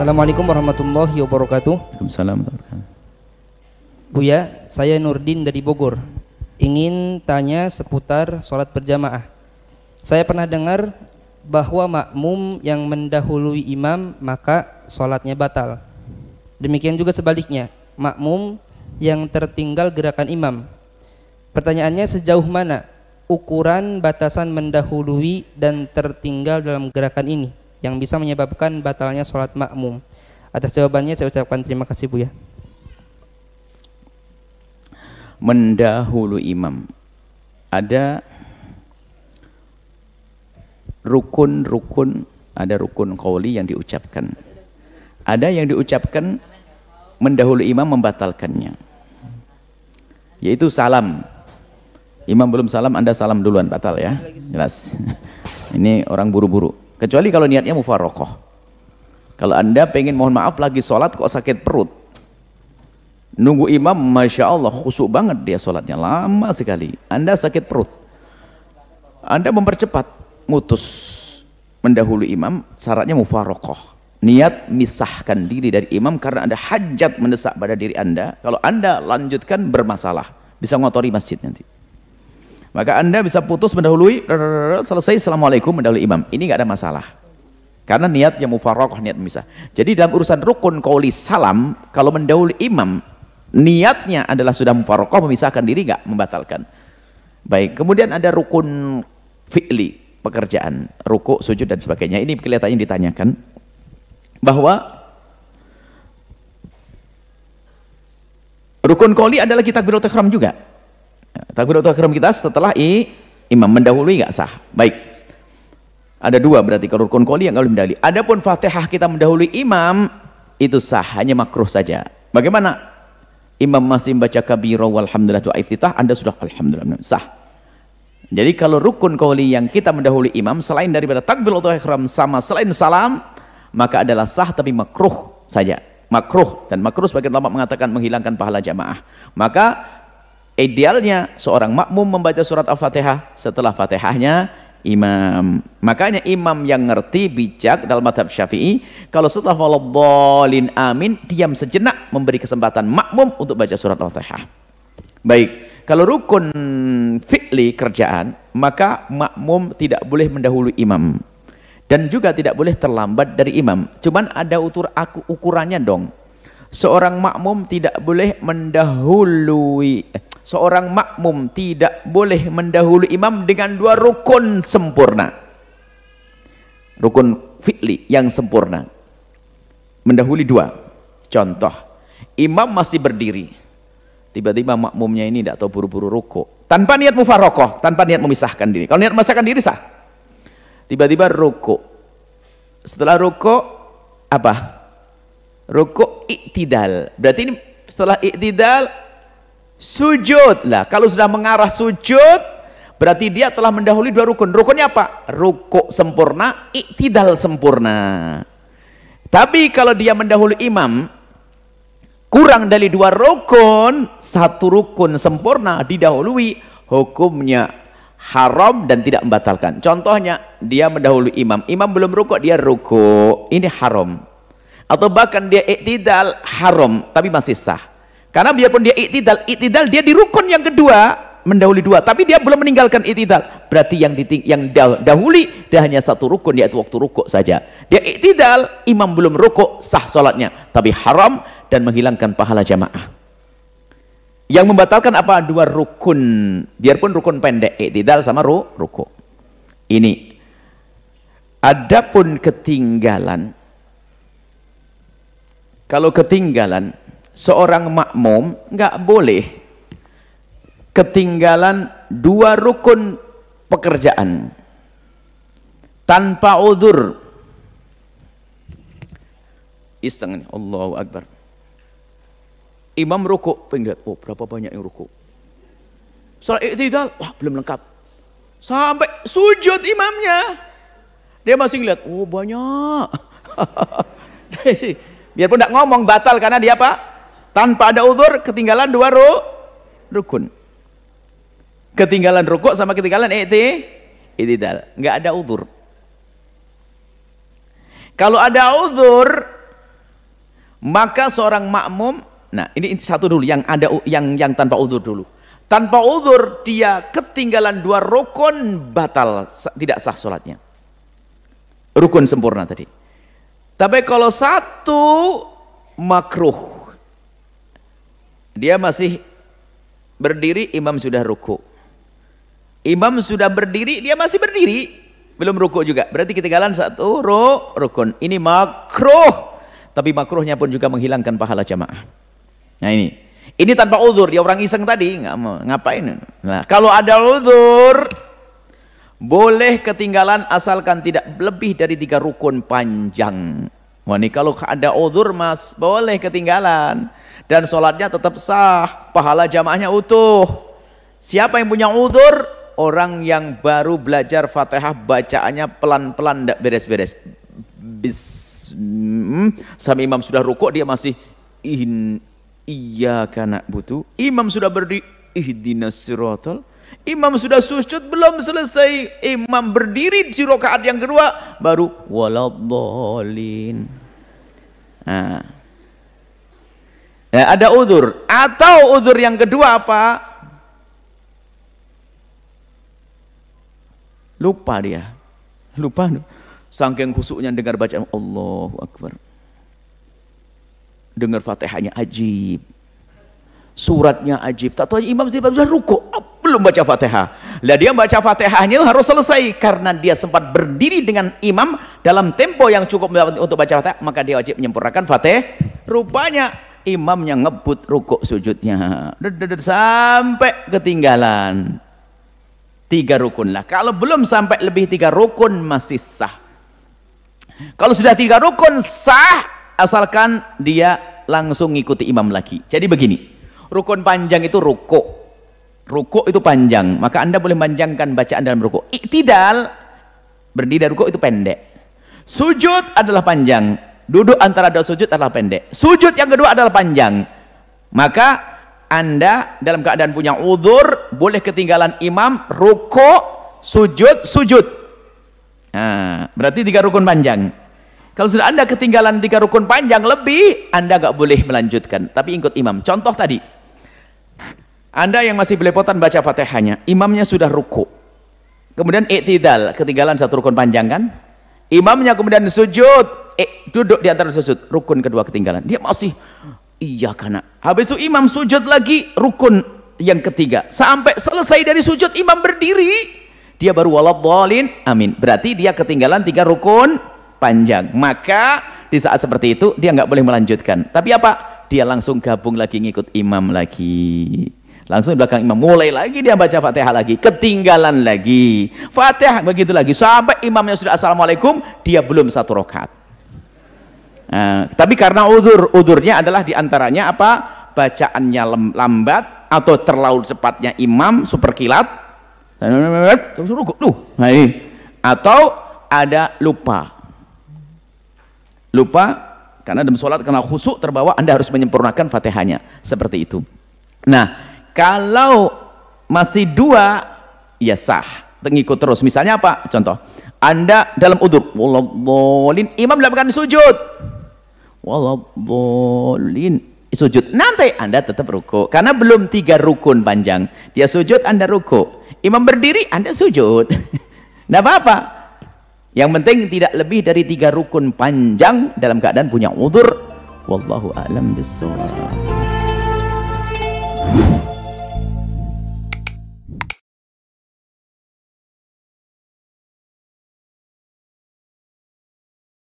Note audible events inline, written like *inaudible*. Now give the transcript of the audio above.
Assalamualaikum warahmatullahi wabarakatuh. Waalaikumsalam. Buya, saya Nurdin dari Bogor. Ingin tanya seputar sholat berjamaah. Saya pernah dengar bahwa makmum yang mendahului imam maka sholatnya batal. Demikian juga sebaliknya, makmum yang tertinggal gerakan imam. Pertanyaannya sejauh mana ukuran batasan mendahului dan tertinggal dalam gerakan ini? Yang bisa menyebabkan batalnya sholat makmum. Atas jawabannya saya ucapkan terima kasih Bu ya. Mendahulu imam. Ada rukun-rukun, ada rukun qawli yang diucapkan. Ada yang diucapkan mendahulu imam membatalkannya. Yaitu salam. Imam belum salam, Anda salam duluan batal ya. Jelas. *laughs* Ini orang buru-buru. Kecuali kalau niatnya mufarokoh. Kalau anda pengen mohon maaf lagi sholat kok sakit perut. Nunggu imam, Masya Allah, khusuk banget dia sholatnya. Lama sekali. Anda sakit perut. Anda mempercepat. Ngutus mendahului imam, syaratnya mufarokoh. Niat misahkan diri dari imam karena ada hajat mendesak pada diri anda. Kalau anda lanjutkan bermasalah. Bisa ngotori masjid nanti. Maka anda bisa putus mendahului, selesai Assalamualaikum mendahului imam. Ini nggak ada masalah. Karena niatnya mufarokoh, niat misah. Jadi dalam urusan rukun kauli salam, kalau mendahului imam, niatnya adalah sudah mufarokoh, memisahkan diri nggak membatalkan. Baik, kemudian ada rukun fi'li, pekerjaan, ruku, sujud dan sebagainya. Ini kelihatannya ditanyakan bahwa rukun kauli adalah kita takbiratul juga. Takbiratul ihram kita setelah i, imam mendahului nggak sah. Baik. Ada dua berarti kalau rukun qoli yang kalau mendahului. Adapun Fatihah kita mendahului imam itu sah, hanya makruh saja. Bagaimana? Imam masih membaca kabiro walhamdulillah doa iftitah, Anda sudah alhamdulillah sah. Jadi kalau rukun qoli yang kita mendahului imam selain daripada takbiratul ihram sama selain salam, maka adalah sah tapi makruh saja. Makruh dan makruh sebagian ulama mengatakan menghilangkan pahala jamaah. Maka idealnya seorang makmum membaca surat Al-Fatihah setelah Fatihahnya imam. Makanya imam yang ngerti bijak dalam madhab syafi'i, kalau setelah waladhalin amin, diam sejenak memberi kesempatan makmum untuk baca surat Al-Fatihah. Baik, kalau rukun fi'li kerjaan, maka makmum tidak boleh mendahului imam. Dan juga tidak boleh terlambat dari imam. Cuman ada utur aku ukurannya dong. Seorang makmum tidak boleh mendahului eh, seorang makmum tidak boleh mendahului imam dengan dua rukun sempurna. Rukun fi'li yang sempurna. Mendahului dua. Contoh imam masih berdiri. Tiba-tiba makmumnya ini tidak tahu buru-buru ruku tanpa niat mufarokoh tanpa niat memisahkan diri. Kalau niat memisahkan diri sah. Tiba-tiba ruku setelah ruku apa? Ruku iktidal. Berarti ini setelah iktidal sujud. Lah kalau sudah mengarah sujud berarti dia telah mendahului dua rukun. Rukunnya apa? Rukuk sempurna iktidal sempurna. Tapi kalau dia mendahului imam kurang dari dua rukun satu rukun sempurna didahului hukumnya haram dan tidak membatalkan. Contohnya dia mendahului imam. Imam belum rukuk dia rukuk. Ini haram. Atau bahkan dia iktidal haram tapi masih sah karena biarpun dia iktidal, iktidal dia di rukun yang kedua, mendahului dua, tapi dia belum meninggalkan iktidal. Berarti yang diting yang dahuli dia hanya satu rukun yaitu waktu rukuk saja. Dia iktidal, imam belum rukuk, sah salatnya, tapi haram dan menghilangkan pahala jamaah. Yang membatalkan apa? Dua rukun. Biarpun rukun pendek, iktidal sama ru rukuk. Ini. Adapun ketinggalan. Kalau ketinggalan seorang makmum nggak boleh ketinggalan dua rukun pekerjaan tanpa udur iseng Allahu Akbar. Imam rukuk pengen oh berapa banyak yang rukuk? Salat iktidal wah belum lengkap. Sampai sujud imamnya. Dia masih ngeliat oh banyak. *laughs* Biarpun tidak ngomong batal karena dia apa tanpa ada udur ketinggalan dua ru, rukun. Ketinggalan rukuk sama ketinggalan ikti itidal. Nggak ada udur kalau ada udur maka seorang makmum nah ini satu dulu yang ada yang yang tanpa udur dulu. Tanpa udur dia ketinggalan dua rukun batal tidak sah sholatnya. Rukun sempurna tadi. Tapi kalau satu makruh dia masih berdiri imam sudah ruku imam sudah berdiri dia masih berdiri belum ruku juga. Berarti ketinggalan satu ru, rukun. Ini makruh. Tapi makruhnya pun juga menghilangkan pahala jamaah. Nah ini. Ini tanpa uzur. Dia orang iseng tadi. nggak mau ngapain. Nah kalau ada uzur. Boleh ketinggalan asalkan tidak lebih dari tiga rukun panjang. Wah ini kalau ada uzur mas. Boleh ketinggalan. Dan sholatnya tetap sah. Pahala jamaahnya utuh. Siapa yang punya uzur? orang yang baru belajar Fatihah bacaannya pelan-pelan tidak beres-beres. Bis hmm, imam sudah rukuk dia masih in iya karena butuh. Imam sudah berdiri ihdinas siratal. Imam sudah sujud belum selesai. Imam berdiri di rakaat yang kedua baru waladhdallin. Nah. Nah, ada udur atau udur yang kedua apa? Lupa dia. Lupa. Sangking khusuknya dengar bacaan Allahu Akbar. Dengar fatihahnya ajib. Suratnya ajib. Tak tahu imam sudah ruku. Belum baca fatihah. Lah dia baca fatihahnya harus selesai. Karena dia sempat berdiri dengan imam dalam tempo yang cukup untuk baca fatihah. Maka dia wajib menyempurnakan fatihah. Rupanya imamnya ngebut rukuk sujudnya. Sampai ketinggalan tiga rukun lah kalau belum sampai lebih tiga rukun masih sah kalau sudah tiga rukun sah asalkan dia langsung ngikuti imam lagi jadi begini rukun panjang itu rukuk rukuk itu panjang maka anda boleh panjangkan bacaan dalam rukuk. Iktidal berdiri rukuk itu pendek. Sujud adalah panjang duduk antara dua sujud adalah pendek. Sujud yang kedua adalah panjang maka anda dalam keadaan punya udur boleh ketinggalan imam ruko sujud sujud. Nah, berarti tiga rukun panjang. Kalau sudah anda ketinggalan tiga rukun panjang lebih anda nggak boleh melanjutkan. Tapi ikut imam. Contoh tadi anda yang masih belepotan baca fatihahnya imamnya sudah ruko kemudian iktidal ketinggalan satu rukun panjang kan? Imamnya kemudian sujud. Eh, duduk di antara sujud rukun kedua ketinggalan. Dia masih Iya karena habis itu imam sujud lagi rukun yang ketiga. Sampai selesai dari sujud imam berdiri. Dia baru waladhalin amin. Berarti dia ketinggalan tiga rukun panjang. Maka di saat seperti itu dia nggak boleh melanjutkan. Tapi apa? Dia langsung gabung lagi ngikut imam lagi langsung belakang imam. Mulai lagi dia baca fatihah lagi. Ketinggalan lagi. Fatihah begitu lagi. Sampai imamnya sudah assalamualaikum. Dia belum satu rokat Nah, tapi karena udur, udurnya adalah di antaranya apa? Bacaannya lambat atau terlalu cepatnya imam super kilat, nah, atau ada lupa, lupa karena dalam sholat karena khusuk terbawa anda harus menyempurnakan fatihahnya. Seperti itu. Nah, kalau masih dua ya sah, ngikut terus. Misalnya apa? Contoh, anda dalam udur, imam melakukan sujud. Waladhdallin sujud. Nanti anda tetap ruku karena belum tiga rukun panjang. Dia sujud anda ruku imam berdiri anda sujud. *laughs* Tidak apa-apa. Yang penting tidak lebih dari tiga rukun panjang dalam keadaan punya udur. Wallahu alam bisawab